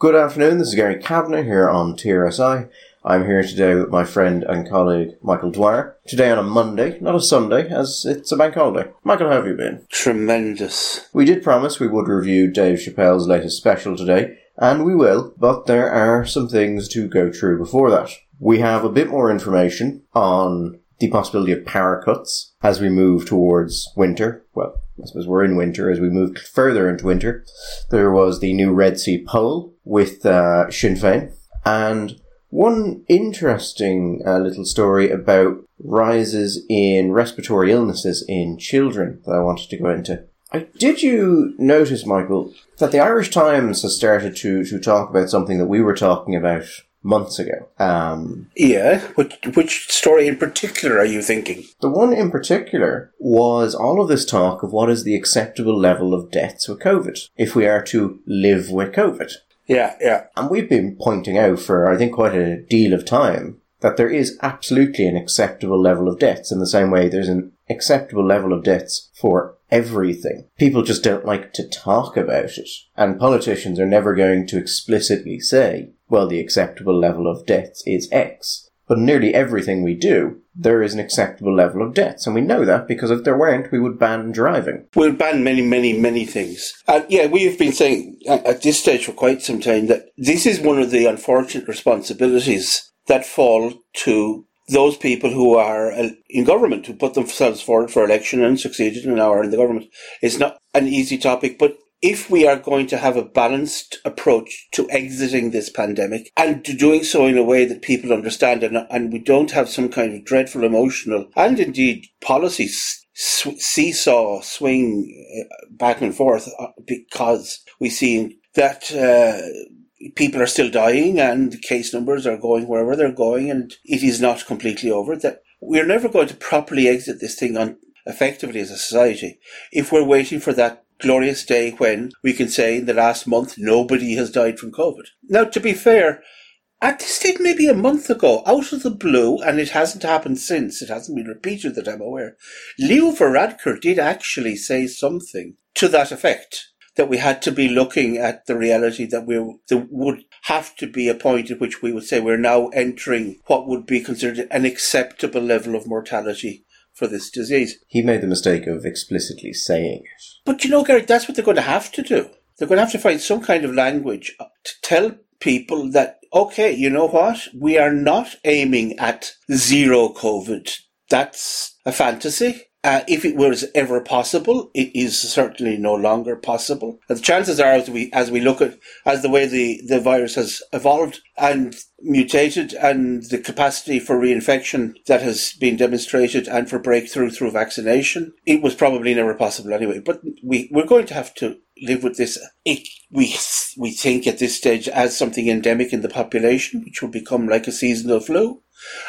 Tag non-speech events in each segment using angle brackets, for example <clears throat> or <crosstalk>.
Good afternoon, this is Gary Kavanagh here on TRSI. I'm here today with my friend and colleague Michael Dwyer. Today on a Monday, not a Sunday, as it's a bank holiday. Michael, how have you been? Tremendous. We did promise we would review Dave Chappelle's latest special today, and we will, but there are some things to go through before that. We have a bit more information on the possibility of power cuts as we move towards winter. Well, I suppose we're in winter as we moved further into winter. There was the new Red C poll with uh, Sinn Féin and one interesting uh, little story about rises in respiratory illnesses in children that I wanted to go into. I, did you notice, Michael, that the Irish Times has started to, to talk about something that we were talking about months ago. Um, yeah, which, which story in particular are you thinking? The one in particular was all of this talk of what is the acceptable level of deaths with COVID if we are to live with COVID. Yeah, yeah. And we've been pointing out for, I think, quite a deal of time that there is absolutely an acceptable level of deaths in the same way there's an acceptable level of deaths for everything. People just don't like to talk about it. And politicians are never going to explicitly say, well, the acceptable level of deaths is X. But nearly everything we do, there is an acceptable level of deaths. And we know that because if there weren't, we would ban driving. We would ban many, many, many things. And yeah, we've been saying at this stage for quite some time that this is one of the unfortunate responsibilities that fall to those people who are uh, in government, who put themselves forward for election and succeeded and now are in the government. It's not an easy topic, but if we are going to have a balanced approach to exiting this pandemic and to doing so in a way that people understand and, and we don't have some kind of dreadful emotional and indeed policy seesaw swing uh, back and forth uh, because we see that uh, people are still dying and the case numbers are going wherever they're going and it is not completely over that we're never going to properly exit this thing on effectively as a society. If we're waiting for that glorious day when we can say in the last month nobody has died from COVID. Now, to be fair, at this stage, maybe a month ago, out of the blue, and it hasn't happened since, it hasn't been repeated that I'm aware, Leo Varadkar did actually say something to that effect. That we had to be looking at the reality that we there would have to be a point at which we would say we're now entering what would be considered an acceptable level of mortality for this disease. He made the mistake of explicitly saying it. But you know, Gary, that's what they're going to have to do. They're going to have to find some kind of language to tell people that, okay, you know what? We are not aiming at zero COVID. That's a fantasy. Uh, if it was ever possible, it is certainly no longer possible. The chances are, as we as we look at as the way the, the virus has evolved and mutated, and the capacity for reinfection that has been demonstrated, and for breakthrough through vaccination, it was probably never possible anyway. But we we're going to have to live with this. It, we we think at this stage as something endemic in the population, which will become like a seasonal flu.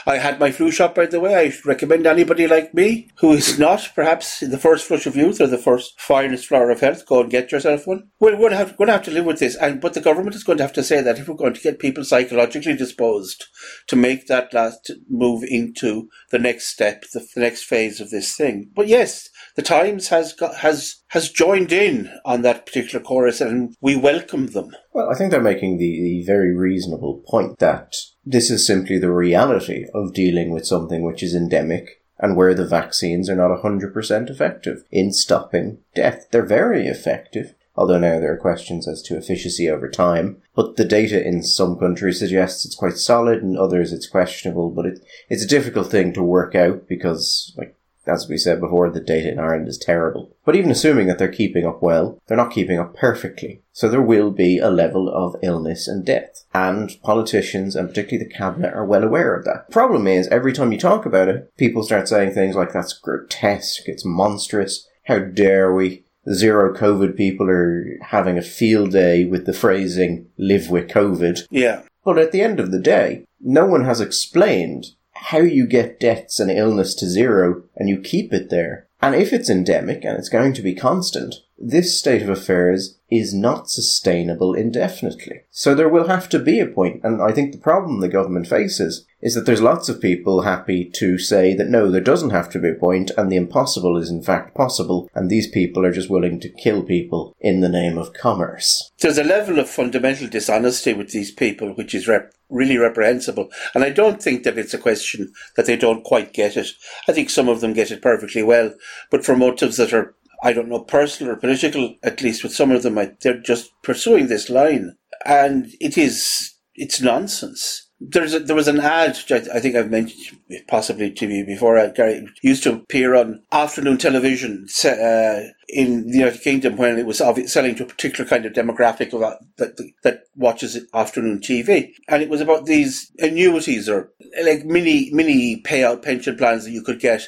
I had my flu shot, by the way. I recommend anybody like me who is not perhaps in the first flush of youth or the first finest flower of health, go and get yourself one. We're going to have, going to, have to live with this, and but the government is going to have to say that if we're going to get people psychologically disposed to make that last move into the next step, the, the next phase of this thing. But yes, the Times has got, has has joined in on that particular chorus, and we welcome them. Well, I think they're making the, the very reasonable point that this is simply the reality of dealing with something which is endemic and where the vaccines are not 100% effective in stopping death. They're very effective, although now there are questions as to efficacy over time. But the data in some countries suggests it's quite solid, and others it's questionable. But it, it's a difficult thing to work out because, like, as we said before, the data in Ireland is terrible. But even assuming that they're keeping up well, they're not keeping up perfectly. So there will be a level of illness and death. And politicians, and particularly the cabinet, are well aware of that. The problem is, every time you talk about it, people start saying things like, that's grotesque, it's monstrous, how dare we? Zero COVID people are having a field day with the phrasing, live with COVID. Yeah. But at the end of the day, no one has explained how you get deaths and illness to zero and you keep it there And if it's endemic and it's going to be constant, this state of affairs is not sustainable indefinitely. So there will have to be a point, and I think the problem the government faces is that there's lots of people happy to say that no, there doesn't have to be a point, and the impossible is in fact possible, and these people are just willing to kill people in the name of commerce. There's a level of fundamental dishonesty with these people which is rep- really reprehensible, and I don't think that it's a question that they don't quite get it. I think some of them get it perfectly well, but for motives that are I don't know, personal or political, at least with some of them, they're just pursuing this line. And it is, it's nonsense. There's a, there was an ad, which I think I've mentioned possibly to you before, uh, Gary, used to appear on afternoon television uh, in the United Kingdom when it was selling to a particular kind of demographic of, uh, that, that watches afternoon TV. And it was about these annuities or like mini, mini payout pension plans that you could get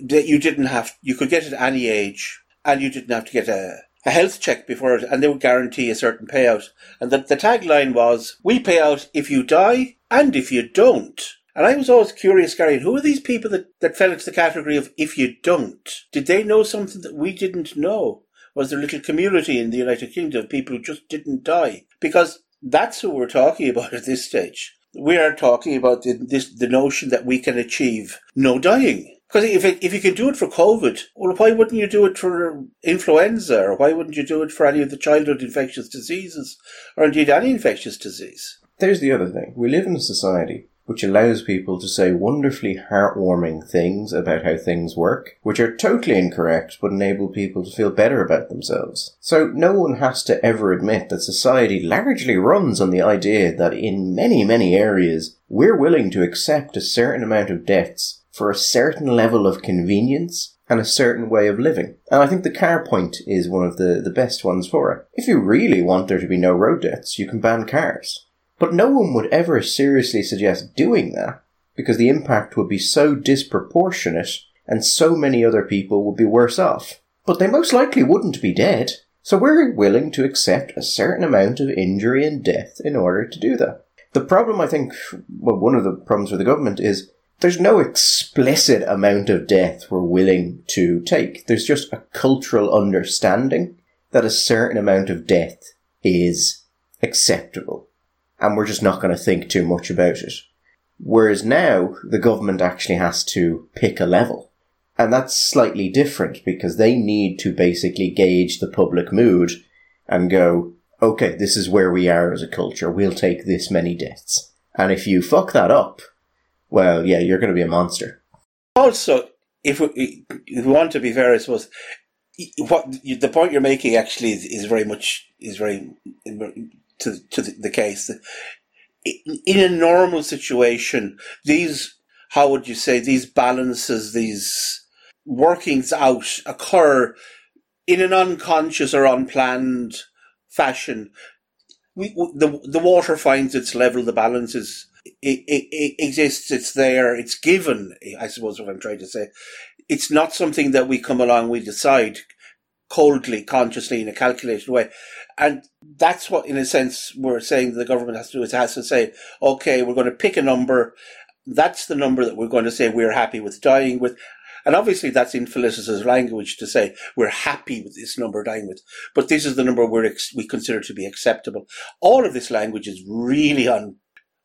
that you didn't have, you could get at any age and you didn't have to get a, a health check before it and they would guarantee a certain payout. And the, the tagline was, we pay out if you die and if you don't. And I was always curious, Gary, who are these people that, that fell into the category of if you don't? Did they know something that we didn't know? Was there a little community in the United Kingdom of people who just didn't die? Because that's who we're talking <laughs> about at this stage. We are talking about the, this, the notion that we can achieve no dying. Because if it, if you can do it for COVID, well, why wouldn't you do it for influenza, or why wouldn't you do it for any of the childhood infectious diseases, or indeed any infectious disease? There's the other thing: we live in a society which allows people to say wonderfully heartwarming things about how things work, which are totally incorrect, but enable people to feel better about themselves. So no one has to ever admit that society largely runs on the idea that in many, many areas, we're willing to accept a certain amount of deaths for a certain level of convenience and a certain way of living. And I think the car point is one of the, the best ones for it. If you really want there to be no road deaths, you can ban cars. But no one would ever seriously suggest doing that because the impact would be so disproportionate and so many other people would be worse off. But they most likely wouldn't be dead. So we're willing to accept a certain amount of injury and death in order to do that. The problem, I think, well, one of the problems for the government is there's no explicit amount of death we're willing to take. There's just a cultural understanding that a certain amount of death is acceptable. And we're just not going to think too much about it. Whereas now, the government actually has to pick a level. And that's slightly different because they need to basically gauge the public mood and go, okay, this is where we are as a culture. We'll take this many deaths. And if you fuck that up, well, yeah, you're going to be a monster. Also, if we, if we want to be fair, I suppose what the point you're making actually is, is very much is very to to the, the case. In a normal situation, these how would you say these balances, these workings out occur in an unconscious or unplanned fashion. We, the the water finds its level, the balance is it, it, exists, it's there, it's given, I suppose what I'm trying to say. It's not something that we come along, we decide coldly, consciously, in a calculated way. And that's what, in a sense, we're saying that the government has to do, It has to say, okay, we're going to pick a number. That's the number that we're going to say we're happy with dying with. And obviously that's in Felicitas' language to say we're happy with this number dying with, but this is the number we ex- we consider to be acceptable. All of this language is really un-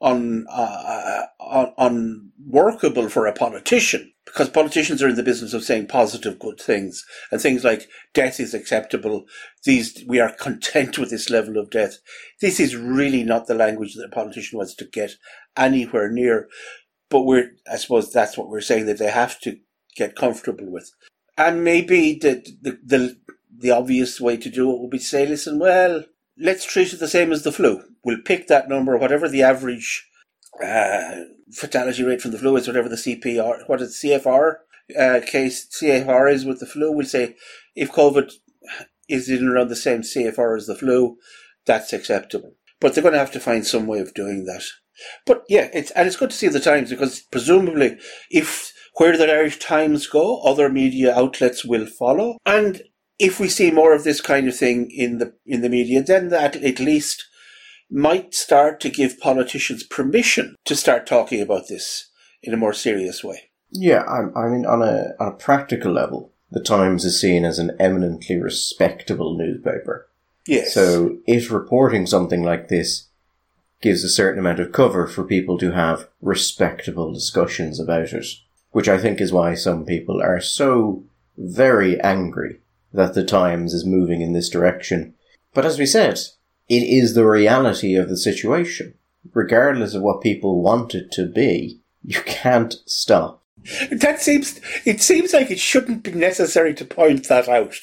un, uh, un, unworkable for a politician because politicians are in the business of saying positive good things and things like death is acceptable. These, we are content with this level of death. This is really not the language that a politician wants to get anywhere near. But we're, I suppose that's what we're saying that they have to get comfortable with. And maybe the, the, the, the obvious way to do it would be to say, listen, well, let's treat it the same as the flu. We'll pick that number, whatever the average uh, fatality rate from the flu is, whatever the CPR, what is CFR uh, case CFR is with the flu. We'll say if COVID is in around the same CFR as the flu, that's acceptable. But they're going to have to find some way of doing that. But yeah, it's and it's good to see the Times because presumably, if where the Irish Times go, other media outlets will follow. And if we see more of this kind of thing in the in the media, then that at least might start to give politicians permission to start talking about this in a more serious way. Yeah, I, I mean, on a on a practical level, the Times is seen as an eminently respectable newspaper. Yes. So if reporting something like this gives a certain amount of cover for people to have respectable discussions about it, which I think is why some people are so very angry that the Times is moving in this direction. But as we said, it is the reality of the situation. Regardless of what people want it to be, you can't stop. That seems, it seems like it shouldn't be necessary to point that out.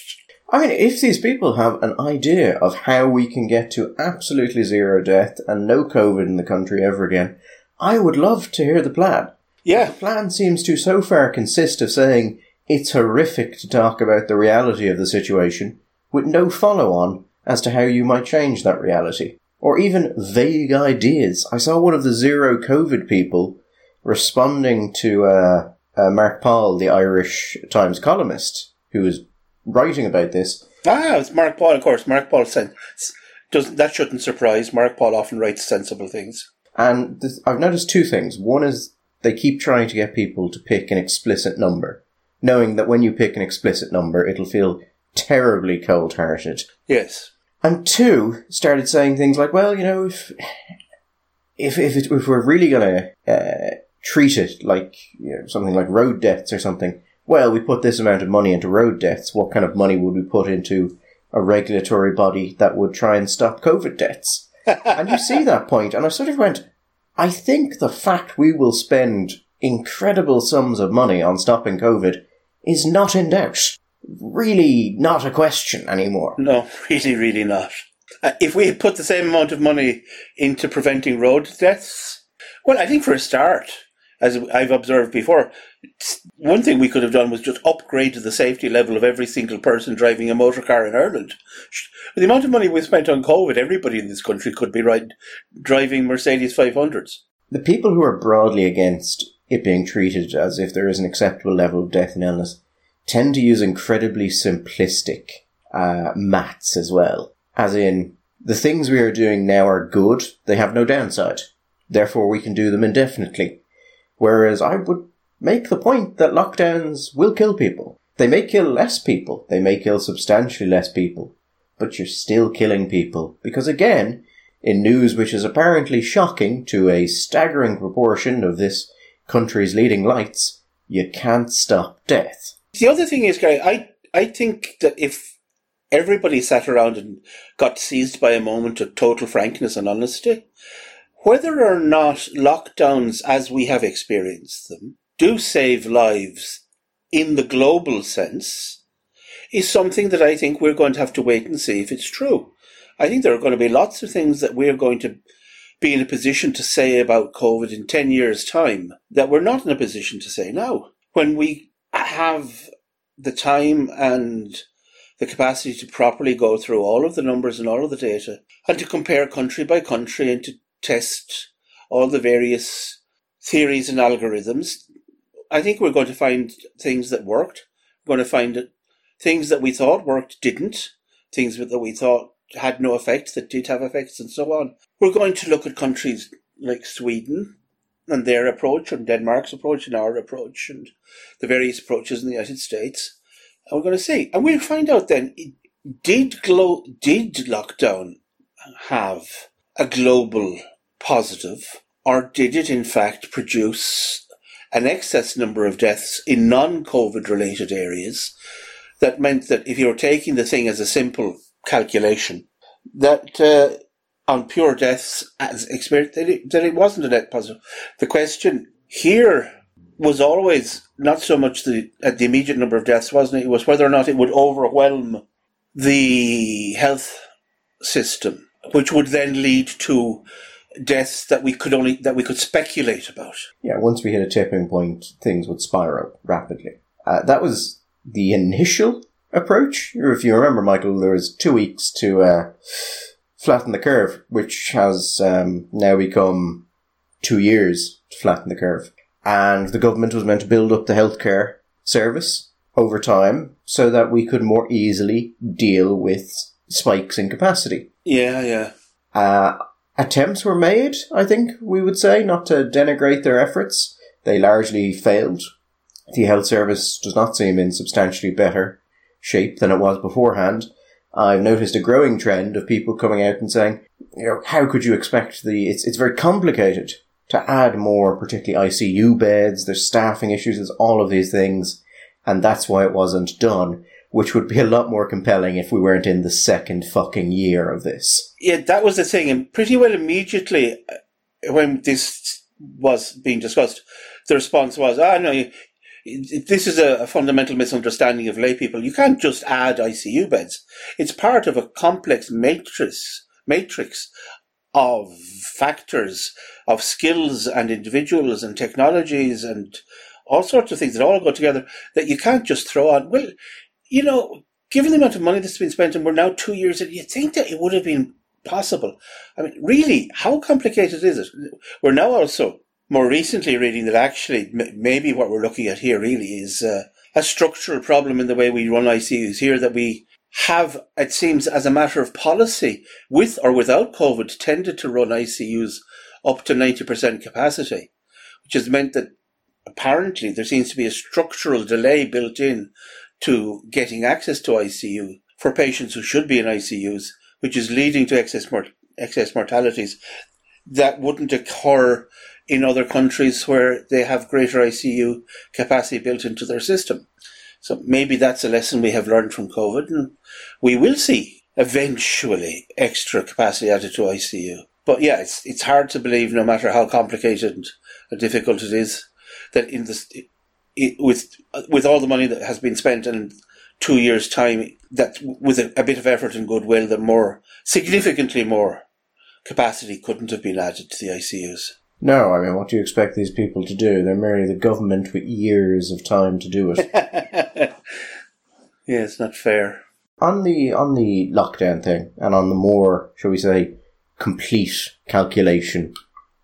I mean, if these people have an idea of how we can get to absolutely zero death and no COVID in the country ever again, I would love to hear the plan. Yeah. The plan seems to so far consist of saying it's horrific to talk about the reality of the situation with no follow on as to how you might change that reality. Or even vague ideas. I saw one of the zero COVID people responding to uh, uh, Mark Paul, the Irish Times columnist, who was writing about this. Ah, it's Mark Paul, of course. Mark Paul said, does that shouldn't surprise. Mark Paul often writes sensible things. And this, I've noticed two things. One is they keep trying to get people to pick an explicit number, knowing that when you pick an explicit number, it'll feel terribly cold hearted. Yes. And two, started saying things like, well, you know, if, if, if, it, if we're really going to uh, treat it like you know, something like road deaths or something, well, we put this amount of money into road deaths. What kind of money would we put into a regulatory body that would try and stop COVID deaths? <laughs> and you see that point, and I sort of went, I think the fact we will spend incredible sums of money on stopping COVID is not in doubt. Really not a question anymore. No, <laughs> really, really not. Uh, if we put the same amount of money into preventing road deaths, well, I think for a start, as I've observed before, one thing we could have done was just upgrade the safety level of every single person driving a motor car in Ireland. The amount of money we spent on COVID, everybody in this country could be right, driving Mercedes 500s. The people who are broadly against it being treated as if there is an acceptable level of death and illness tend to use incredibly simplistic uh, maths as well. As in, the things we are doing now are good, they have no downside. Therefore, we can do them indefinitely. Whereas I would make the point that lockdowns will kill people. They may kill less people, they may kill substantially less people, but you're still killing people. Because again, in news which is apparently shocking to a staggering proportion of this country's leading lights, you can't stop death. The other thing is, Gary, I, I think that if everybody sat around and got seized by a moment of total frankness and honesty, whether or not lockdowns as we have experienced them do save lives in the global sense is something that I think we're going to have to wait and see if it's true. I think there are going to be lots of things that we're going to be in a position to say about COVID in 10 years' time that we're not in a position to say now. When we have the time and the capacity to properly go through all of the numbers and all of the data and to compare country by country and to test all the various theories and algorithms I think we're going to find things that worked. We're going to find things that we thought worked didn't. Things that we thought had no effect that did have effects and so on. We're going to look at countries like Sweden and their approach and Denmark's approach and our approach and the various approaches in the United States. And we're going to see. And we'll find out then, did, glo- did lockdown have a global positive or did it in fact produce an excess number of deaths in non-COVID related areas that meant that if you were taking the thing as a simple calculation, that uh, on pure deaths as experience, that it, it wasn't a net positive. The question here was always not so much the uh, the immediate number of deaths, wasn't it? It was whether or not it would overwhelm the health system, which would then lead to deaths that we could only that we could speculate about. Yeah, once we hit a tipping point, things would spiral rapidly. Uh, that was the initial approach. If you remember, Michael, there was two weeks to uh, flatten the curve, which has um, now become two years to flatten the curve. And the government was meant to build up the healthcare service over time so that we could more easily deal with spikes in capacity. Yeah, yeah. Uh, attempts were made, I think we would say, not to denigrate their efforts. They largely failed. The health service does not seem in substantially better shape than it was beforehand. I've noticed a growing trend of people coming out and saying, you know, how could you expect the, it's, it's very complicated to add more, particularly ICU beds, there's staffing issues, there's all of these things, and that's why it wasn't done, which would be a lot more compelling if we weren't in the second fucking year of this. Yeah, that was the thing, and pretty well immediately uh, when this was being discussed, the response was, ah, no, you, this is a, fundamental misunderstanding of lay people. You can't just add ICU beds. It's part of a complex matrix, matrix of factors, of skills and individuals and technologies and all sorts of things that all go together that you can't just throw on. Well, you know, given the amount of money that's been spent and we're now two years in, you think that it would have been possible. I mean, really, how complicated is it? We're now also more recently reading that actually maybe what we're looking at here really is uh, a structural problem in the way we run ICUs here that we have, it seems, as a matter of policy, with or without COVID, tended to run ICUs up to 90% capacity, which has meant that apparently there seems to be a structural delay built in to getting access to ICU for patients who should be in ICUs, which is leading to excess, mort- excess mortalities that wouldn't occur in other countries where they have greater ICU capacity built into their system. So maybe that's a lesson we have learned from COVID, and we will see eventually extra capacity added to ICU. But yeah, it's it's hard to believe, no matter how complicated and difficult it is, that in this it, with with all the money that has been spent in two years' time, that with a, a bit of effort and goodwill, that more significantly more capacity couldn't have been added to the ICUs. No, I mean, what do you expect these people to do? They're merely the government with years of time to do it. <laughs> yeah, it's not fair. On the on the lockdown thing, and on the more, shall we say, complete calculation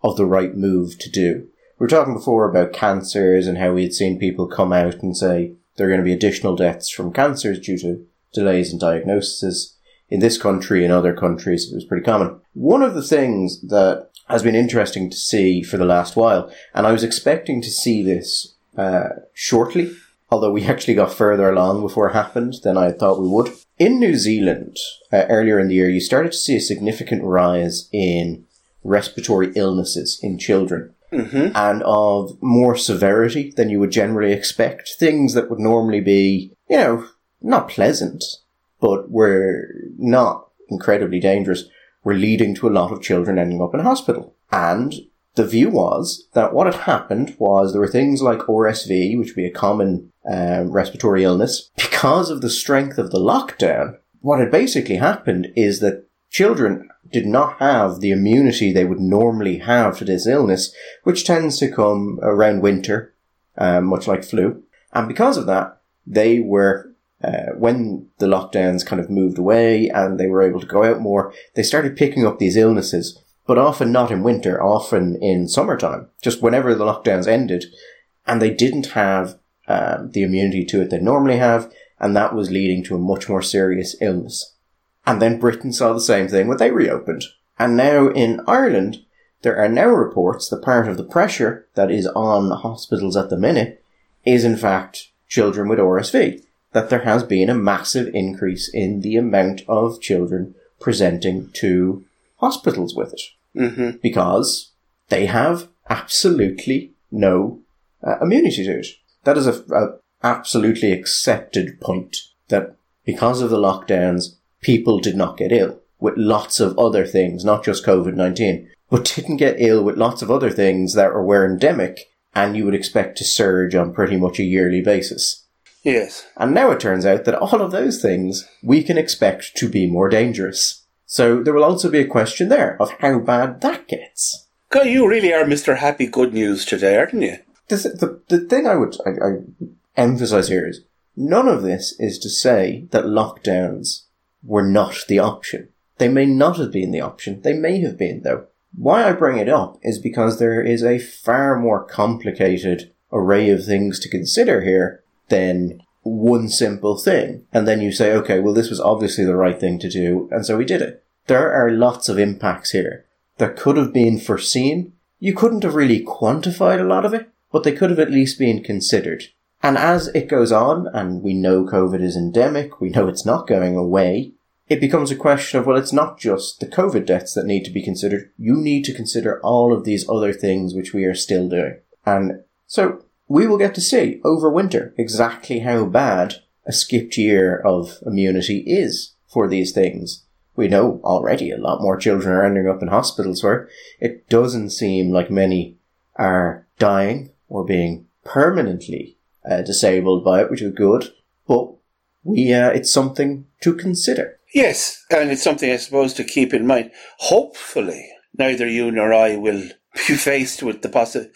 of the right move to do. We were talking before about cancers and how we had seen people come out and say there are going to be additional deaths from cancers due to delays in diagnosis. In this country and other countries, it was pretty common. One of the things that has been interesting to see for the last while. And I was expecting to see this uh, shortly, although we <laughs> actually got further along before it happened than I thought we would. In New Zealand, uh, earlier in the year, you started to see a significant rise in respiratory illnesses in children. Mm-hmm. And of more severity than you would generally expect. Things that would normally be, you know, not pleasant, but were not incredibly dangerous were leading to a lot of children ending up in hospital. And the view was that what had happened was there were things like RSV, which would be a common um, respiratory illness. Because of the strength of the lockdown, what had basically happened is that children did not have the immunity they would normally have to this illness, which tends to come around winter, um, much like flu. And because of that, they were uh, when the lockdowns kind of moved away and they were able to go out more, they started picking up these illnesses, but often not in winter, often in summertime, just whenever the lockdowns ended. And they didn't have um, the immunity to it they normally have, and that was leading to a much more serious illness. And then Britain saw the same thing when they reopened. And now in Ireland, there are now reports that part of the pressure that is on hospitals at the minute is in fact children with RSV that there has been a massive increase in the amount of children presenting to hospitals with it. Mm-hmm. Because they have absolutely no uh, immunity to it. That is a, a absolutely accepted point that because of the lockdowns, people did not get ill with lots of other things, not just COVID 19, but didn't get ill with lots of other things that were endemic and you would expect to surge on pretty much a yearly basis. Yes. And now it turns out that all of those things we can expect to be more dangerous. So there will also be a question there of how bad that gets. God, you really are Mr. Happy Good News today, aren't you? The, the, the thing I would I, I emphasize here is none of this is to say that lockdowns were not the option. They may not have been the option. They may have been, though. Why I bring it up is because there is a far more complicated array of things to consider here than one simple thing. And then you say, okay, well, this was obviously the right thing to do, and so we did it. There are lots of impacts here that could have been foreseen. You couldn't have really quantified a lot of it, but they could have at least been considered. And as it goes on, and we know COVID is endemic, we know it's not going away, it becomes a question of, well, it's not just the COVID deaths that need to be considered. You need to consider all of these other things which we are still doing. And so we will get to see over winter exactly how bad a skipped year of immunity is for these things. We know already a lot more children are ending up in hospitals where it doesn't seem like many are dying or being permanently uh, disabled by it, which is good. But we, uh, it's something to consider. Yes, and it's something I suppose to keep in mind. Hopefully, neither you nor I will faced with the possi-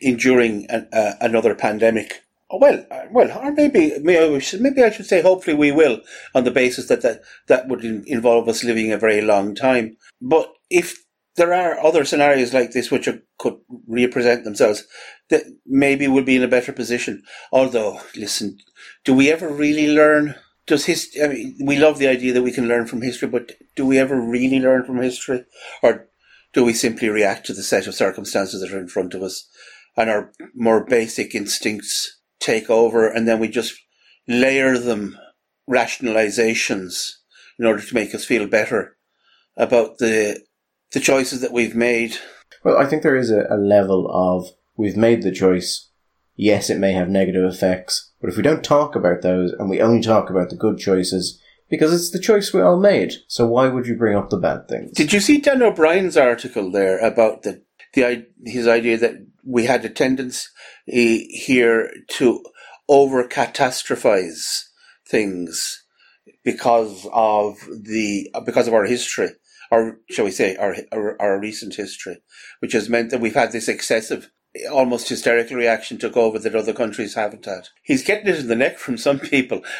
enduring an, uh, another pandemic. Well, uh, well, or maybe, maybe I should say, hopefully we will, on the basis that that, that would involve us living a very long time. But if there are other scenarios like this which are, could represent themselves, that maybe we'll be in a better position. Although, listen, do we ever really learn? Does his? I mean, we love the idea that we can learn from history, but do we ever really learn from history, or do we simply react to the set of circumstances that are in front of us, and our more basic instincts take over, and then we just layer them rationalizations in order to make us feel better about the the choices that we've made? Well, I think there is a, a level of we've made the choice. Yes, it may have negative effects, but if we don't talk about those and we only talk about the good choices, because it's the choice we all made, so why would you bring up the bad things? Did you see Dan O'Brien's article there about the, the his idea that we had a tendency here to over catastrophize things because of the because of our history or shall we say, our, our, our recent history, which has meant that we've had this excessive almost hysterical reaction took over that other countries haven't had. He's getting it in the neck from some people. <laughs>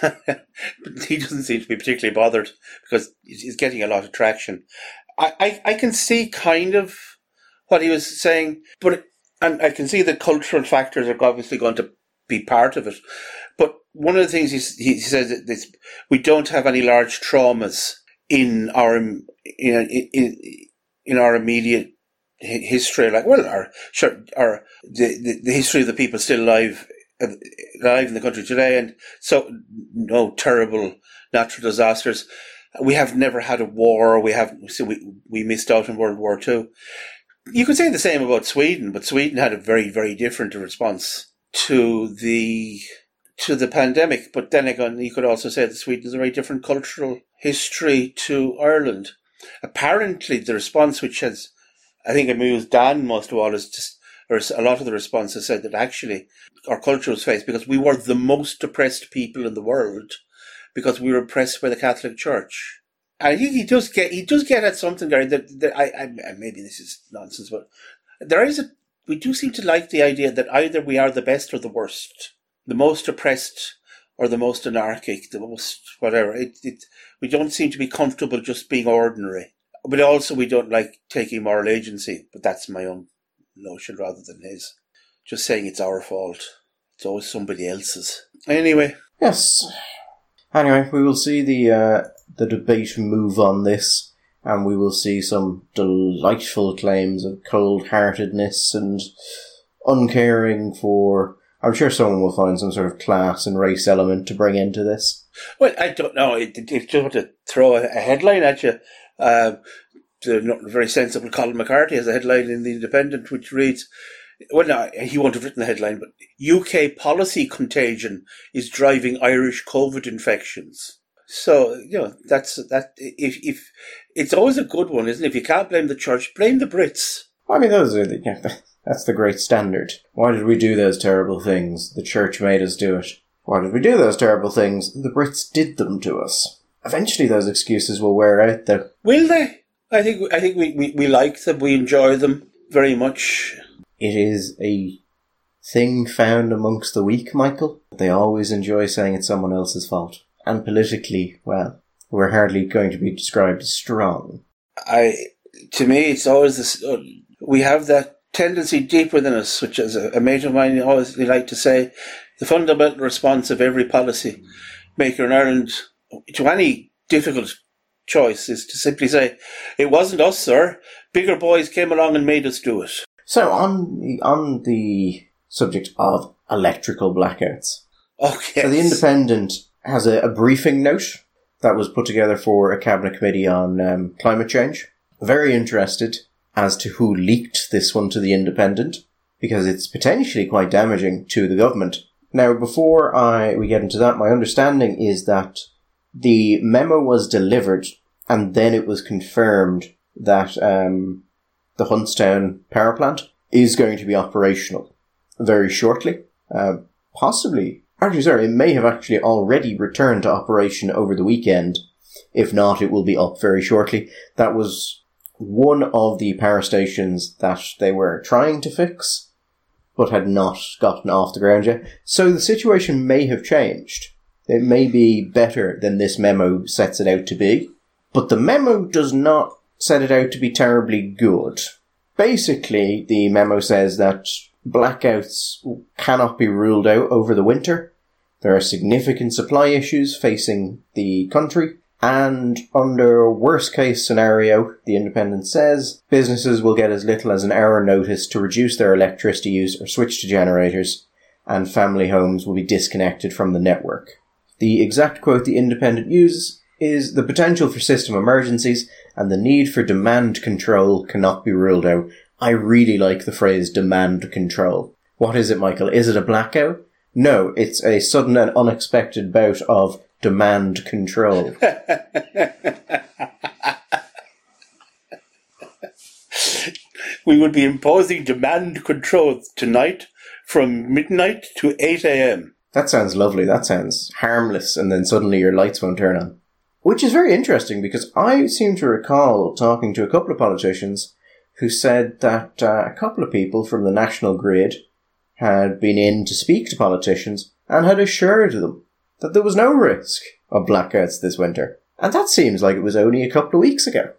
<laughs> he doesn't seem to be particularly bothered because he's getting a lot of traction. I, I, I can see kind of what he was saying, but and I can see the cultural factors are obviously going to be part of it. But one of the things he, he says is we don't have any large traumas in our in in, in our immediate history, like well, our sure, our the, the, the history of the people still alive alive in the country today, and so no terrible natural disasters. We have never had a war. We have so we we missed out in World War Two. You could say the same about Sweden, but Sweden had a very very different response to the to the pandemic. But then again, you could also say that Sweden has a very different cultural history to Ireland. Apparently, the response, which has, I think, amused Dan most of all, is just, a lot of the responses said that actually our culture was faced because we were the most oppressed people in the world because we were oppressed by the Catholic Church. And I he does get he does get at something, Gary. That, that I, I maybe this is nonsense, but there is a we do seem to like the idea that either we are the best or the worst the most oppressed or the most anarchic, the most whatever. It, it, we don't seem to be comfortable just being ordinary. But also, we don't like taking moral agency. But that's my own notion rather than his. Just saying it's our fault. It's always somebody else's. Anyway. Yes. Anyway, we will see the uh, the debate move on this, and we will see some delightful claims of cold heartedness and uncaring for I'm sure someone will find some sort of class and race element to bring into this. Well, I don't know. If you just want to throw a headline at you, uh, the very sensible Colm McCarthy has a headline in the Independent which reads, well, no, he won't have written the headline, but UK policy contagion is driving Irish COVID infections. So you know that's that. If if it's always a good one, isn't it? If you can't blame the church, blame the Brits. I mean, those are the, yeah, <laughs> that's the great standard. Why did we do those terrible things? The church made us do it. Why did we do those terrible things? The Brits did them to us. Eventually, those excuses will wear out, though. Will they? I think I think we, we, we like them. We enjoy them very much. It is a thing found amongst the weak, Michael. They always enjoy saying it's someone else's fault. And politically, well, we're hardly going to be described as strong. I, to me, it's always this. Uh, we have that tendency deep within us, which is a, a mate of mine always like to say, the fundamental response of every policy maker in Ireland to any difficult choice is to simply say, "It wasn't us, sir. Bigger boys came along and made us do it." So on the, on the subject of electrical blackouts. Okay. So the Independent has a, a, briefing note that was put together for a cabinet committee on um, climate change. Very interested as to who leaked this one to the Independent because it's potentially quite damaging to the government. Now, before I we get into that, my understanding is that the memo was delivered and then it was confirmed that um, the Huntstown power plant is going to be operational very shortly. Uh, possibly, actually, sorry, it may have actually already returned to operation over the weekend. If not, it will be up very shortly. That was one of the power stations that they were trying to fix, but had not gotten off the ground yet. So the situation may have changed. It may be better than this memo sets it out to be, but the memo does not set it out to be terribly good. Basically, the memo says that blackouts cannot be ruled out over the winter. There are significant supply issues facing the country, and under worst case scenario, the Independent says businesses will get as little as an hour notice to reduce their electricity use or switch to generators, and family homes will be disconnected from the network. The exact quote the Independent uses is the potential for system emergencies and the need for demand control cannot be ruled out. I really like the phrase demand control. What is it, Michael? Is it a blackout? No, it's a sudden and unexpected bout of demand control. <laughs> we will be imposing demand control tonight from midnight to 8 a.m. That sounds lovely. That sounds harmless, and then suddenly your lights won't turn on. Which is very interesting because I seem to recall talking to a couple of politicians who said that uh, a couple of people from the National Grid had been in to speak to politicians and had assured them that there was no risk of blackouts this winter. And that seems like it was only a couple of weeks ago.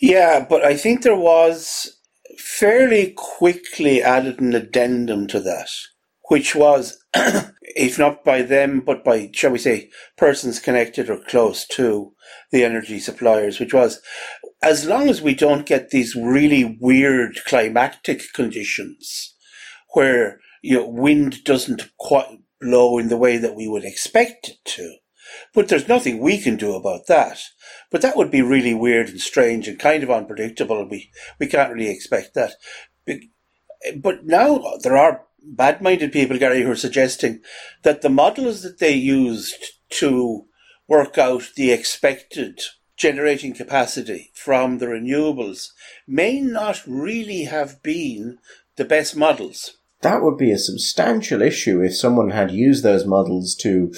Yeah, but I think there was fairly quickly added an addendum to that which was, <clears throat> if not by them, but by, shall we say, persons connected or close to the energy suppliers, which was, as long as we don't get these really weird climatic conditions where, you know, wind doesn't quite blow in the way that we would expect it to, but there's nothing we can do about that. But that would be really weird and strange and kind of unpredictable. We, we can't really expect that. But now there are bad-minded people, Gary, who are suggesting that the models that they used to work out the expected generating capacity from the renewables may not really have been the best models. That would be a substantial issue if someone had used those models to,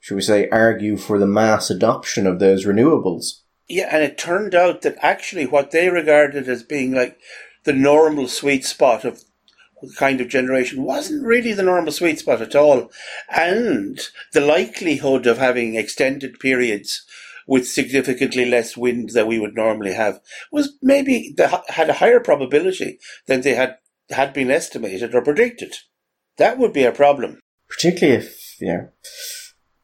should we say, argue for the mass adoption of those renewables. Yeah, and it turned out that actually what they regarded as being like the normal sweet spot of kind of generation wasn't really the normal sweet spot at all. And the likelihood of having extended periods with significantly less wind than we would normally have was maybe the, had a higher probability than they had had been estimated or predicted. That would be a problem. Particularly if, you know,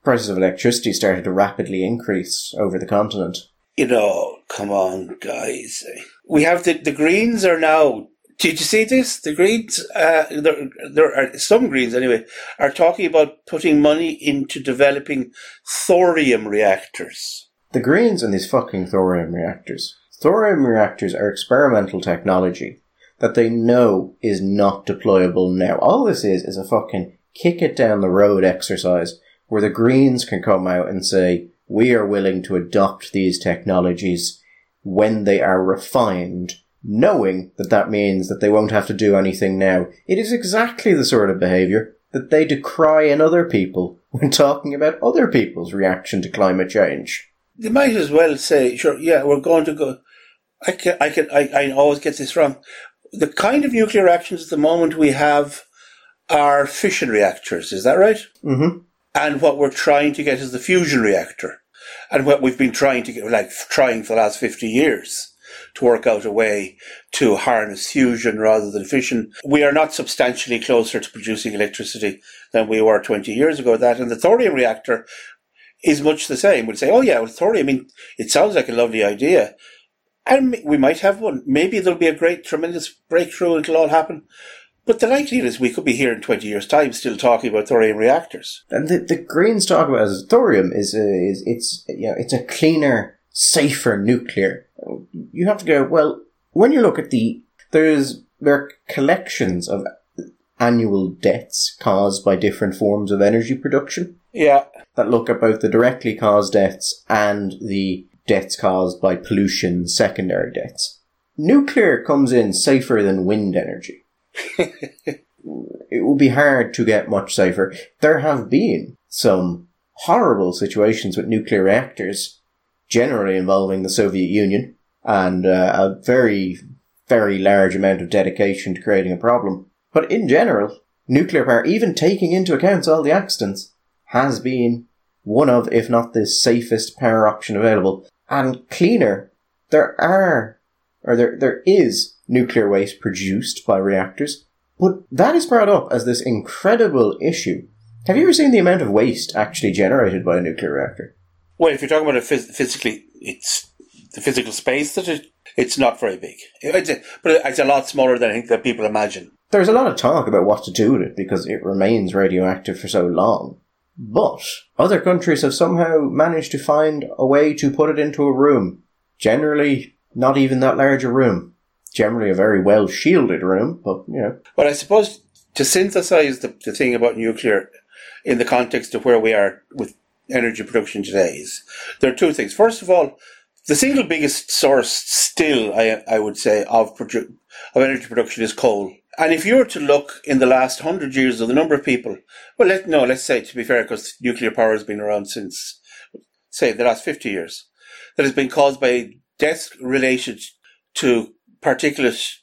prices of electricity started to rapidly increase over the continent. You know, come on, guys. We have the, the Greens are now did you see this? The Greens, uh, there, there are some Greens anyway, are talking about putting money into developing thorium reactors. The Greens and these fucking thorium reactors. Thorium reactors are experimental technology that they know is not deployable now. All this is is a fucking kick it down the road exercise where the Greens can come out and say, we are willing to adopt these technologies when they are refined knowing that that means that they won't have to do anything now. It is exactly the sort of behaviour that they decry in other people <laughs> when talking about other people's reaction to climate change. They might as well say, sure, yeah, we're going to go. I can, I can, I, I always get this wrong. The kind of nuclear reactions at the moment we have are fission reactors. Is that right? Mm-hmm. And what we're trying to get is the fusion reactor. And what we've been trying to get, like trying for the last 50 years to work out a way to harness fusion rather than fission. We are not substantially closer to producing electricity than we were 20 years ago. That and the thorium reactor is much the same. We'd say, oh yeah, well, thorium, I mean, it sounds like a lovely idea. And we might have one. Maybe there'll be a great, tremendous breakthrough. It'll all happen. But the likelihood is we could be here in 20 years' time still talking about thorium reactors. And the, the Greens talk about as thorium is, a, is it's you know it's a cleaner, safer nuclear. You have to go well when you look at the there's there are collections of annual deaths caused by different forms of energy production. Yeah. That look at both the directly caused deaths and the deaths caused by pollution, secondary deaths. Nuclear comes in safer than wind energy. <laughs> it will be hard to get much safer. There have been some horrible situations with nuclear reactors, generally involving the Soviet Union, and uh, a very, very large amount of dedication to creating a problem. But in general, nuclear power, even taking into account all the accidents, has been one of, if not the safest power option available. And cleaner, there are, or there, there is nuclear waste produced by reactors, but that is brought up as this incredible issue. Have you ever seen the amount of waste actually generated by a nuclear reactor? Well, if you're talking about it phys- physically, it's the physical space that it, it's not very big. It's a, but it's a lot smaller than I think that people imagine. There's a lot of talk about what to do with it because it remains radioactive for so long. But other countries have somehow managed to find a way to put it into a room. Generally, not even that large a room. Generally, a very well shielded room, but you know. But I suppose to synthesize the, the thing about nuclear in the context of where we are with energy production today is there are two things. First of all, the single biggest source still, I, I would say, of, produ- of energy production is coal. And if you were to look in the last hundred years of the number of people, well, let, no, let's say to be fair, because nuclear power has been around since, say, the last 50 years, that has been caused by deaths related to particulate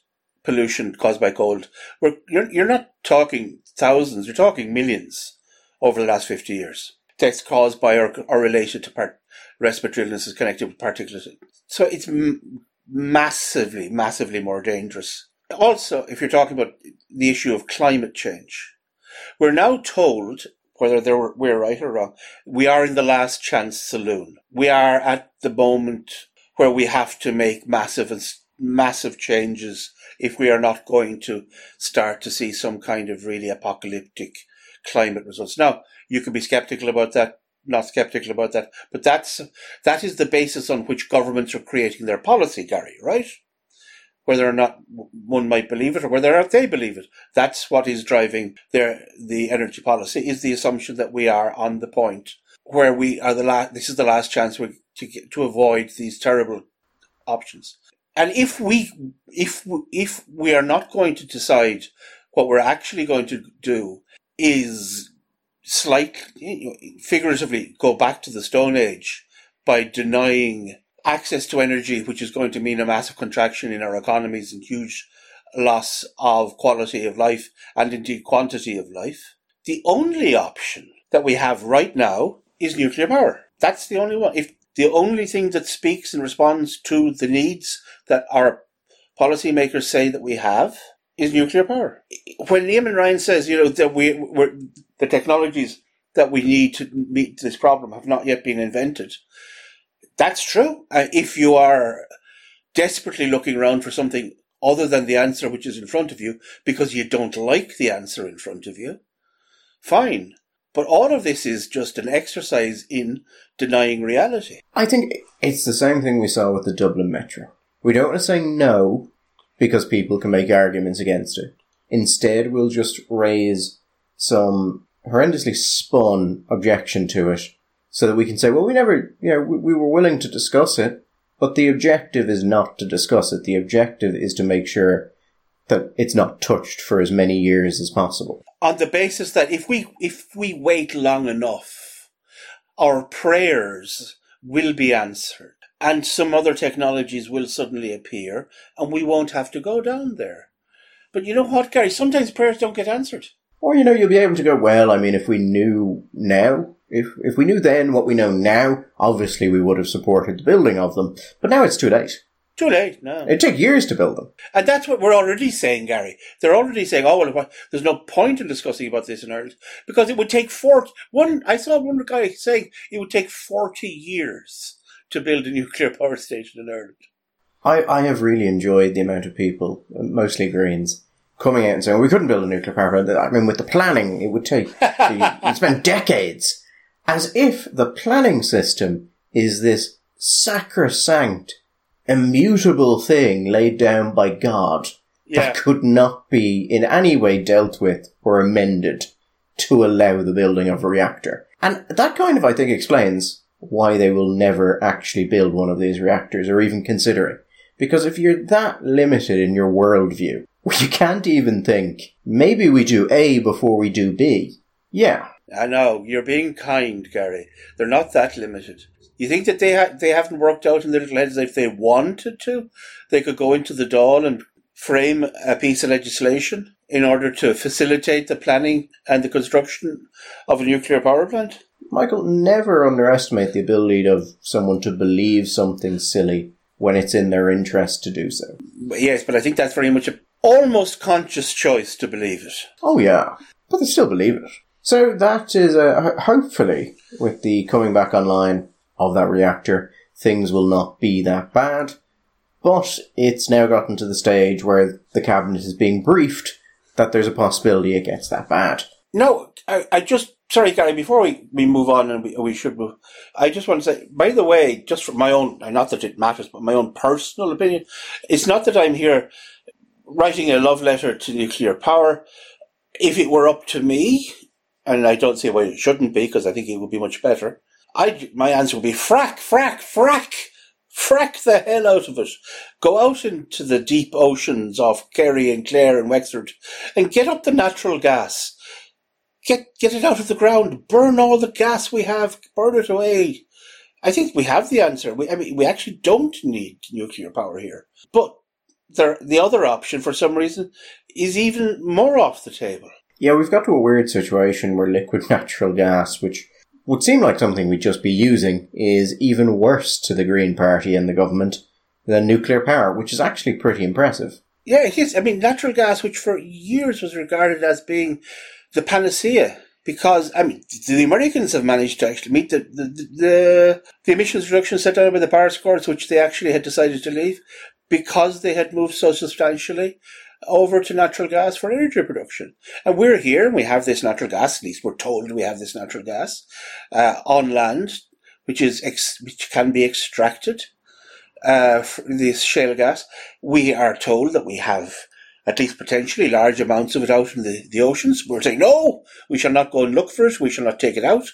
pollution caused by coal. You're, you're not talking thousands, you're talking millions over the last 50 years. Deaths caused by or, or related to part, respiratory illnesses connected with particulate. So it's m- massively, massively more dangerous also, if you're talking about the issue of climate change, we're now told, whether we're right or wrong, we are in the last chance saloon. We are at the moment where we have to make massive massive changes if we are not going to start to see some kind of really apocalyptic climate results. Now, you can be skeptical about that, not skeptical about that, but that's that is the basis on which governments are creating their policy, Gary, right? whether or not one might believe it or whether or not they believe it. That's what is driving their the energy policy is the assumption that we are on the point where we are the last. This is the last chance we, to get, to avoid these terrible options. And if we if if we are not going to decide what we're actually going to do is slightly figuratively go back to the Stone Age by denying access to energy, which is going to mean a massive contraction in our economies and huge loss of quality of life and indeed quantity of life. The only option that we have right now is nuclear power. That's the only one. If the only thing that speaks and responds to the needs that our policymakers say that we have is nuclear power. When Eamon Ryan says, you know, that we, we're, the technologies that we need to meet this problem have not yet been invented, that's true. Uh, if you are desperately looking around for something other than the answer which is in front of you because you don't like the answer in front of you, fine. But all of this is just an exercise in denying reality. I think it's the same thing we saw with the Dublin Metro. We don't want to say no because people can make arguments against it. Instead, we'll just raise some horrendously spun objection to it so that we can say, well, we never, you know, we, we were willing to discuss it, but the objective is not to discuss it. The objective is to make sure that it's not touched for as many years as possible. On the basis that if we if we wait long enough, our prayers will be answered, and some other technologies will suddenly appear, and we won't have to go down there. But you know what, Gary? Sometimes prayers don't get answered. Or you know, you'll be able to go. Well, I mean, if we knew now, if if we knew then what we know now, obviously we would have supported the building of them. But now it's too late. Too late. No, it took years to build them, and that's what we're already saying, Gary. They're already saying, "Oh well, there's no point in discussing about this in Ireland because it would take forty." One, I saw one guy saying it would take forty years to build a nuclear power station in Ireland. I I have really enjoyed the amount of people, mostly Greens, coming out and saying we couldn't build a nuclear power plant. I mean, with the planning, it would take <laughs> you spend decades, as if the planning system is this sacrosanct, immutable thing laid down by God Yeah. that could not be in any way dealt with or amended to allow the building of a reactor. And that kind of, I think, explains why they will never actually build one of these reactors or even consider it. Because if you're that limited in your worldview, <laughs> you can't even think, maybe we do A before we do B. Yeah. I know you're being kind, Gary. They're not that limited. You think that they ha- they haven't worked out in their little heads if they wanted to, they could go into the Dáil and frame a piece of legislation in order to facilitate the planning and the construction of a nuclear power plant? Michael, never underestimate the ability of someone to believe something silly when it's in their interest to do so. Yes, but I think that's very much a almost conscious choice to believe it. Oh yeah, but they still believe it. So that is uh, hopefully with the coming back online of that reactor, things will not be that bad. But it's now gotten to the stage where the cabinet is being briefed that there's a possibility it gets that bad. No, I, I just sorry, Gary. Before we, we move on, and we, we should move, I just want to say, by the way, just from my own, not that it matters, but my own personal opinion, it's not that I'm here writing a love letter to nuclear power. If it were up to me, and I don't see why it shouldn't be, because I think it would be much better. I my answer would be frack, frack, frack, frack the hell out of it. Go out into the deep oceans off Kerry and Clare and Wexford, and get up the natural gas get get it out of the ground, burn all the gas we have, burn it away. I think we have the answer. We, I mean, we actually don't need nuclear power here. But there, the other option, for some reason, is even more off the table. Yeah, we've got to a weird situation where liquid <laughs> natural gas, which would seem like something we'd just be using, is even worse to the Green Party and the government than nuclear power, which is actually pretty impressive. Yeah, it is. I mean, natural gas, which for years was regarded as being the panacea, because I mean, the Americans have managed to actually meet the the, the, the emissions reductions set down by the Paris Accords, which they actually had decided to leave because they had moved so substantially over to natural gas for energy production. And we're here, and we have this natural gas. At least we're told we have this natural gas uh, on land, which is ex- which can be extracted. Uh, this shale gas, we are told that we have at least potentially large amounts of it out in the, the oceans. We're saying, no, we shall not go and look for it. We shall not take it out.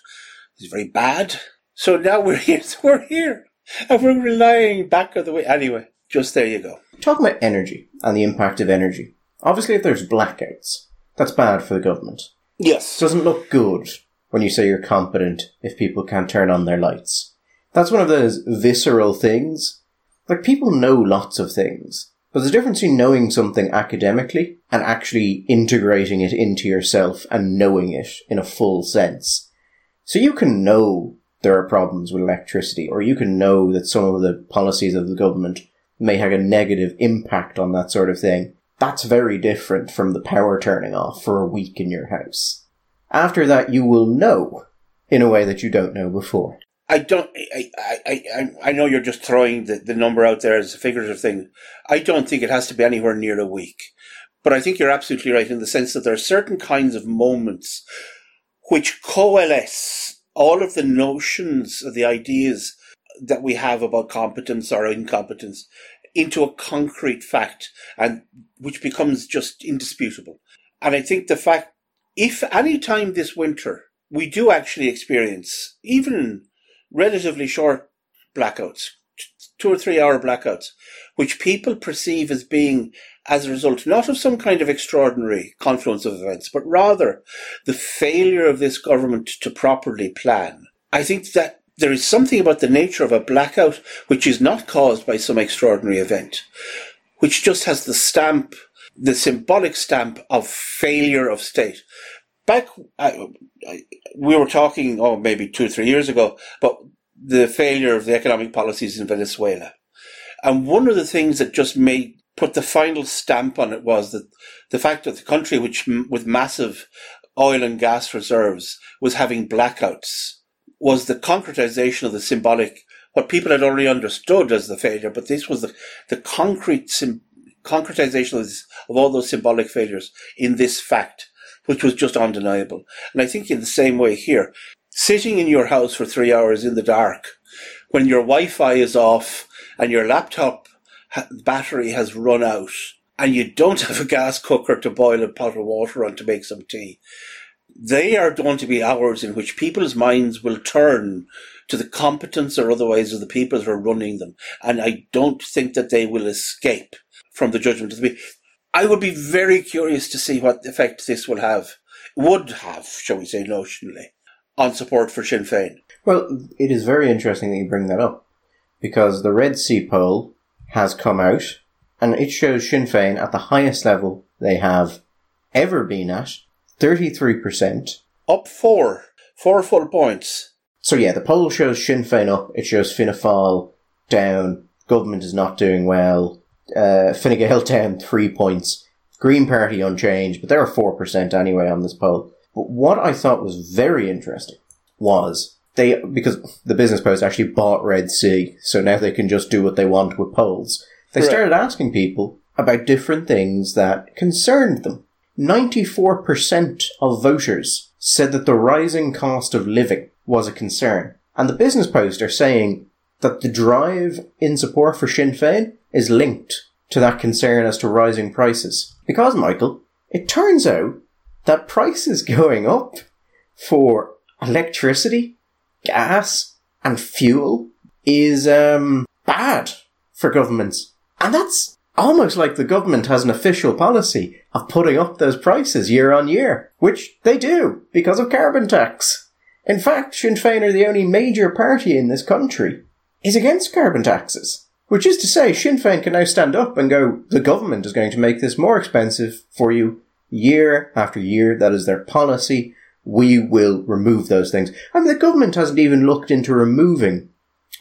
It's very bad. So now we're <laughs> here. So we're here. And we're relying back of the way. Anyway, just there you go. Talking about energy and the impact of energy. Obviously, if there's blackouts, that's bad for the government. Yes. It doesn't look good when you say you're competent if people can't turn on their lights. That's one of those visceral things. Like, people know lots of things. But there's a difference between knowing something academically and actually integrating it into yourself and knowing it in a full sense. So you can know there are problems with electricity, or you can know that some of the policies of the government may have a negative impact on that sort of thing. That's very different from the power turning off for a week in your house. After that, you will know in a way that you don't know before. I don't. I, I, I, I know you're just throwing the, the number out there as a figurative thing. I don't think it has to be anywhere near a week. But I think you're absolutely right in the sense that there are certain kinds of moments which coalesce all of the notions, the ideas that we have about competence or incompetence into a concrete fact and which becomes just indisputable. And I think the fact, if any time this winter we do actually experience even relatively short blackouts, two or three hour blackouts, which people perceive as being as a result not of some kind of extraordinary confluence of events, but rather the failure of this government to properly plan. I think that there is something about the nature of a blackout which is not caused by some extraordinary event, which just has the stamp, the symbolic stamp of failure of state. Back, I, I, we were talking, oh, maybe two or three years ago, but the failure of the economic policies in Venezuela. And one of the things that just made put the final stamp on it was that the fact that the country, which with massive oil and gas reserves, was having blackouts, was the concretization of the symbolic, what people had already understood as the failure, but this was the, the concrete sim, concretization of, this, of all those symbolic failures in this fact, which was just undeniable. And I think in the same way here, sitting in your house for three hours in the dark, when your Wi-Fi is off and your laptop battery has run out, and you don't <laughs> have a gas cooker to boil a pot of water on to make some tea, they are going to be hours in which people's minds will turn to the competence or otherwise of the people who are running them. And I don't think that they will escape from the judgment of the people. I would be very curious to see what effect this will have, would have, shall we say, notionally, on support for Sinn Féin. Well, it is very interesting that you bring that up because the Red C poll has come out and it shows Sinn Féin at the highest level they have ever been at 33%. Up four. Four full points. So yeah, the poll shows Sinn Féin up, it shows Fianna Fáil down, government is not doing well, uh, Fine Gael down three points, Green Party unchanged, but they're 4% anyway on this poll. But what I thought was very interesting was they, because the Business Post actually bought Red C, so now they can just do what they want with polls. They Correct. started asking people about different things that concerned them. 94% of voters said that the rising cost of living was a concern. And the Business Post are saying that the drive in support for Sinn Féin is linked to that concern as to rising prices. Because, Michael, it turns out that prices going up for electricity, gas, and fuel is um, bad for governments. And that's almost like the government has an official policy of putting up those prices year on year, which they do because of carbon tax. In fact, Sinn Féin are the only major party in this country is against carbon taxes. Which is to say, Sinn Féin can now stand up and go, the government is going to make this more expensive for you year after year. That is their policy. We will remove those things. I mean, the government hasn't even looked into removing.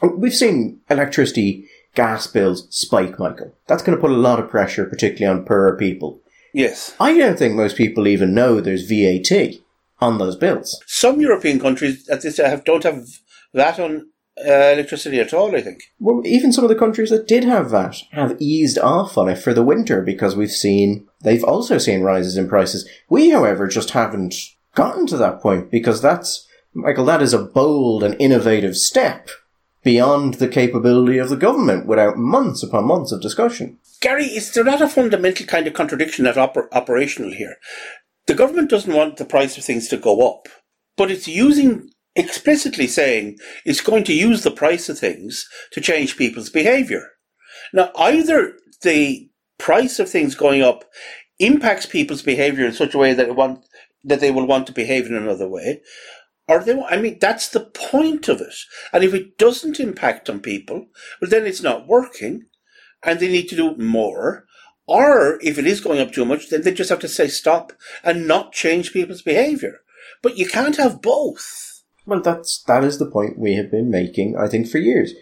We've seen electricity, gas bills spike, Michael. That's going to put a lot of pressure, particularly on poorer people. Yes. I don't think most people even know there's VAT on those bills. Some European countries at this have don't have VAT on uh, electricity at all. I think. Well, even some of the countries that did have that have eased off on it for the winter because we've seen they've also seen rises in prices. We, however, just haven't gotten to that point because that's Michael. That is a bold and innovative step beyond the capability of the government without months upon months of discussion. Gary, is there not a fundamental kind of contradiction at oper- operational here? The government doesn't want the price of things to go up, but it's using explicitly saying it's going to use the price of things to change people's behavior. Now, either the price of things going up impacts people's behavior in such a way that it want, that they will want to behave in another way, or they, I mean, that's the point of it. And if it doesn't impact on people, well, then it's not working, and they need to do more. Or if it is going up too much, then they just have to say stop and not change people's behavior. But you can't have both. Well, that's that is the point we have been making, I think, for years.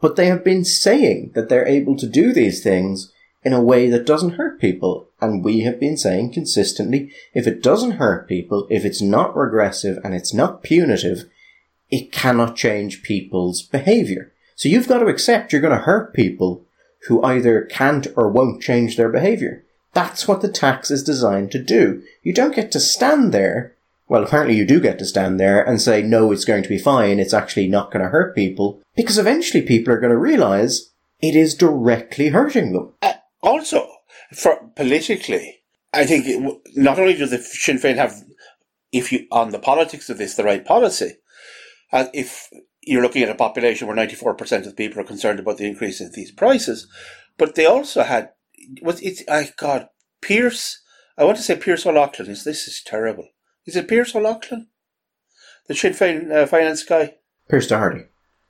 But they have been saying that they're able to do these things in a way that doesn't hurt people. And we have been saying consistently, if it doesn't hurt people, if it's not regressive and it's not punitive, it cannot change people's behavior. So you've got to accept you're going to hurt people who either can't or won't change their behavior. That's what the tax is designed to do. You don't get to stand there. Well, apparently you do get to stand there and say, no, it's going to be fine. It's actually not going to hurt people. Because eventually people are going to realize it is directly hurting them. Uh, also, for politically, I think it, not only does the Sinn Féin have, if you, on the politics of this, the right policy, uh, if you're looking at a population where 94% of people are concerned about the increase in these prices. But they also had, was it, I God, Pearse. I want to say Pearse O'Loughlin. Is this is terrible. Is it Pearse O'Loughlin? The Sinn Féin uh, finance guy? Pearse Doherty.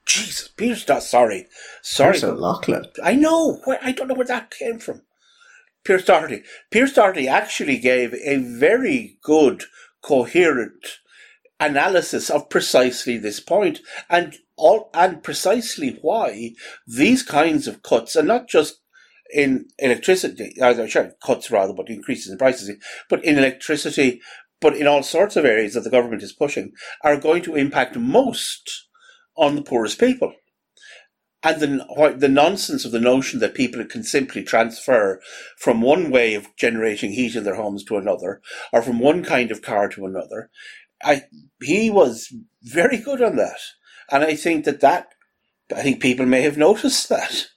Jesus, Pearse, sorry. Sorry. Pearse O'Loughlin. I know. Where, I don't know where that came from. Pearse Doherty. Pearse Doherty actually gave a very good, coherent analysis of precisely this point and all and precisely why these kinds of cuts are not just in electricity, uh, sure, cuts rather, but increases in prices, but in electricity, but in all sorts of areas that the government is pushing, are going to impact most on the poorest people. and the, the nonsense of the notion that people can simply transfer from one way of generating heat in their homes to another, or from one kind of car to another. I, he was very good on that. And I think that that, I think people may have noticed that.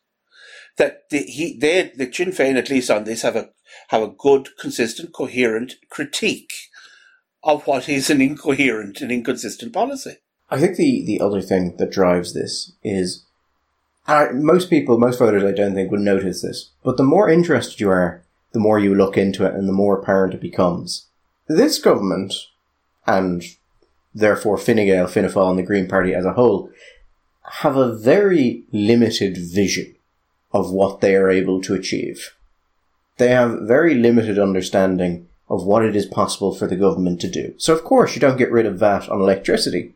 That the, he, they, the Sinn Féin, at least on this, have a, have a good, consistent, coherent critique of what is an incoherent and inconsistent policy. I think the, the other thing that drives this is uh, most people, most voters, I don't think would notice this, but the more interested you are, the more you look into it and the more apparent it becomes. This government, and therefore Fine Gael, and the Green Party as a whole, have a very limited vision of what they are able to achieve. They have very limited understanding of what it is possible for the government to do. So of course you don't get rid of VAT on electricity,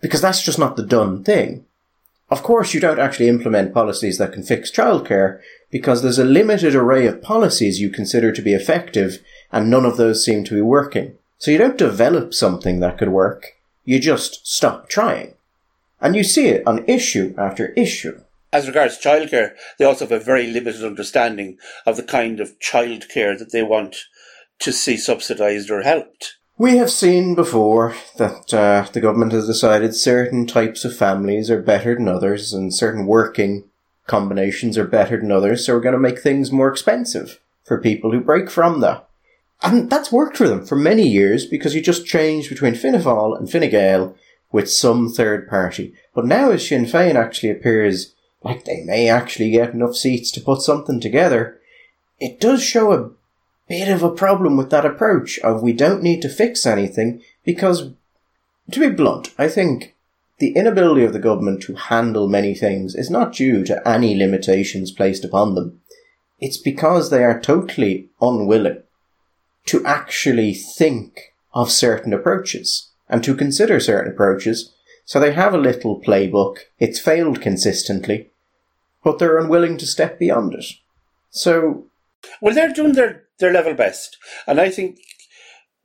because that's just not the done thing. Of course, you don't actually implement policies that can fix childcare because there's a limited array of policies you consider to be effective and none of those seem to be working. So you don't develop something that could work. You just stop trying. And you see it on issue after issue. As regards childcare, they also have a very limited understanding of the kind of childcare that they want to see subsidised or helped. We have seen before that uh, the government has decided certain types of families are better than others and certain working combinations are better than others, so we're going to make things more expensive for people who break from that. And that's worked for them for many years because you just changed between Fianna and Fine Gael with some third party. But now as Sinn Féin actually appears like they may actually get enough seats to put something together, it does show a bit of a problem with that approach of we don't need to fix anything because, to be blunt, I think the inability of the government to handle many things is not due to any limitations placed upon them. It's because they are totally unwilling to actually think of certain approaches and to consider certain approaches. So they have a little playbook. It's failed consistently, but they're unwilling to step beyond it. So, well, they're doing their their level best. And I think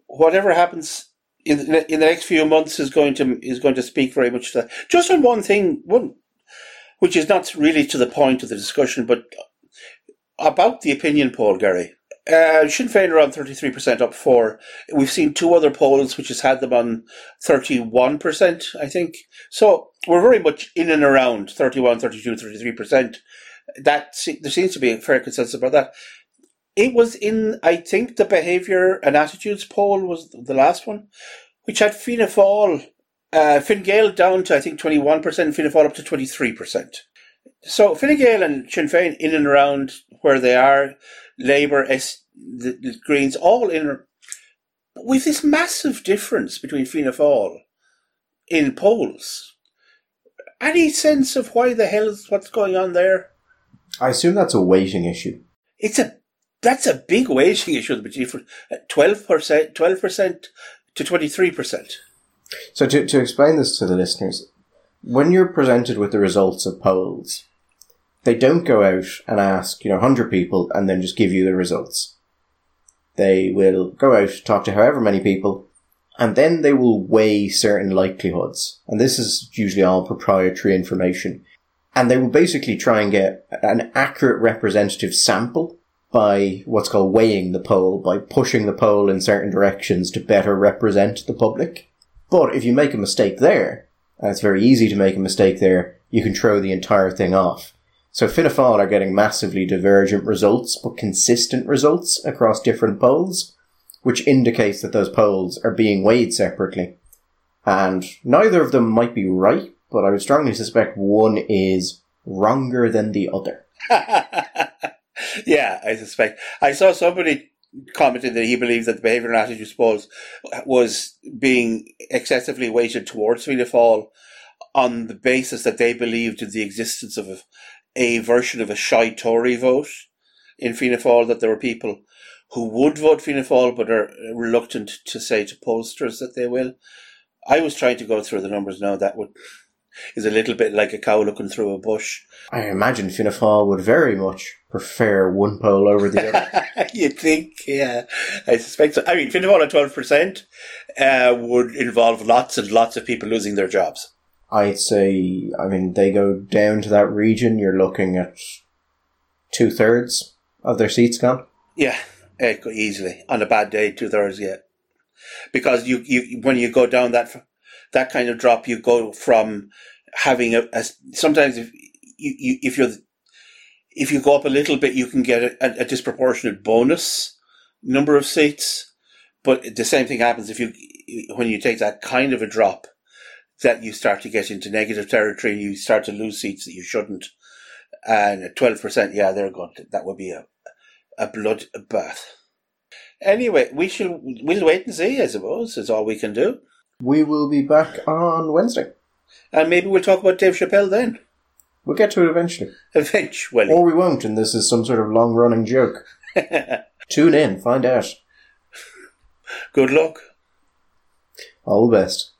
whatever happens in the, in the next few months is going to is going to speak very much to that. Just on one thing, one which is not really to the point of the discussion, but about the opinion poll, Gary. Uh, Sinn Féin are on 33% up for. We've seen two other polls which has had them on 31%, I think. So we're very much in and around 31, 32, 33%. That, there seems to be a fair consensus about that. It was in, I think, the behaviour and attitudes poll was the last one, which had Fianna Fáil, uh, Fine Gael down to I think twenty one percent, Fianna Fáil up to twenty three percent. So Fine Gael and Sinn Féin in and around where they are, Labour, S, the, the Greens, all in. With this massive difference between Fianna Fáil in polls, any sense of why the hell is what's going on there? I assume that's a weighting issue. It's a that's a big weighting issue for uh, twelve percent, twelve percent to twenty three percent. So to to explain this to the listeners, when you're presented with the results of polls, they don't go out and ask you know hundred people and then just give you the results. They will go out talk to however many people, and then they will weigh certain likelihoods, and this is usually all proprietary information. And they will basically try and get an accurate representative sample by what's called weighing the poll, by pushing the poll in certain directions to better represent the public. But if you make a mistake there, and it's very easy to make a mistake there, you can throw the entire thing off. So Fianna Fáil are getting massively divergent results, but consistent results across different polls, which indicates that those polls are being weighed separately. And neither of them might be right, but I would strongly suspect one is wronger than the other. <laughs> yeah, I suspect. I saw somebody commented that he believes that the behaviour and attitude polls was being excessively weighted towards Fianna Fáil on the basis that they believed in the existence of a, a version of a shy Tory vote in Fianna Fáil, that there were people who would vote Fianna Fáil but are reluctant to say to pollsters that they will. I was trying to go through the numbers now. That would is a little bit like a cow looking through a bush. I imagine Fianna Fáil would very much prefer one poll over the other. <laughs> You'd think, yeah. I suspect so. I mean, Fianna Fáil at 12% uh, would involve lots and lots of people losing their jobs. I'd say, I mean, they go down to that region, you're looking at two thirds of their seats gone. Yeah, eh, easily on a bad day, two thirds. Yeah, because you, you when you go down that that kind of drop, you go from having a, a sometimes if you, you if you're if you go up a little bit, you can get a, a disproportionate bonus number of seats. But the same thing happens if you when you take that kind of a drop, that you start to get into negative territory. and You start to lose seats that you shouldn't. And at twelve percent, yeah, they're. To, that would be a a blood bath. Anyway, we shall we'll wait and see. I suppose is all we can do. We will be back on Wednesday. And maybe we'll talk about Dave Chappelle then. We'll get to it eventually. Eventually. Or we won't, and this is some sort of long running joke. <laughs> Tune in, find out. Good luck. All the best.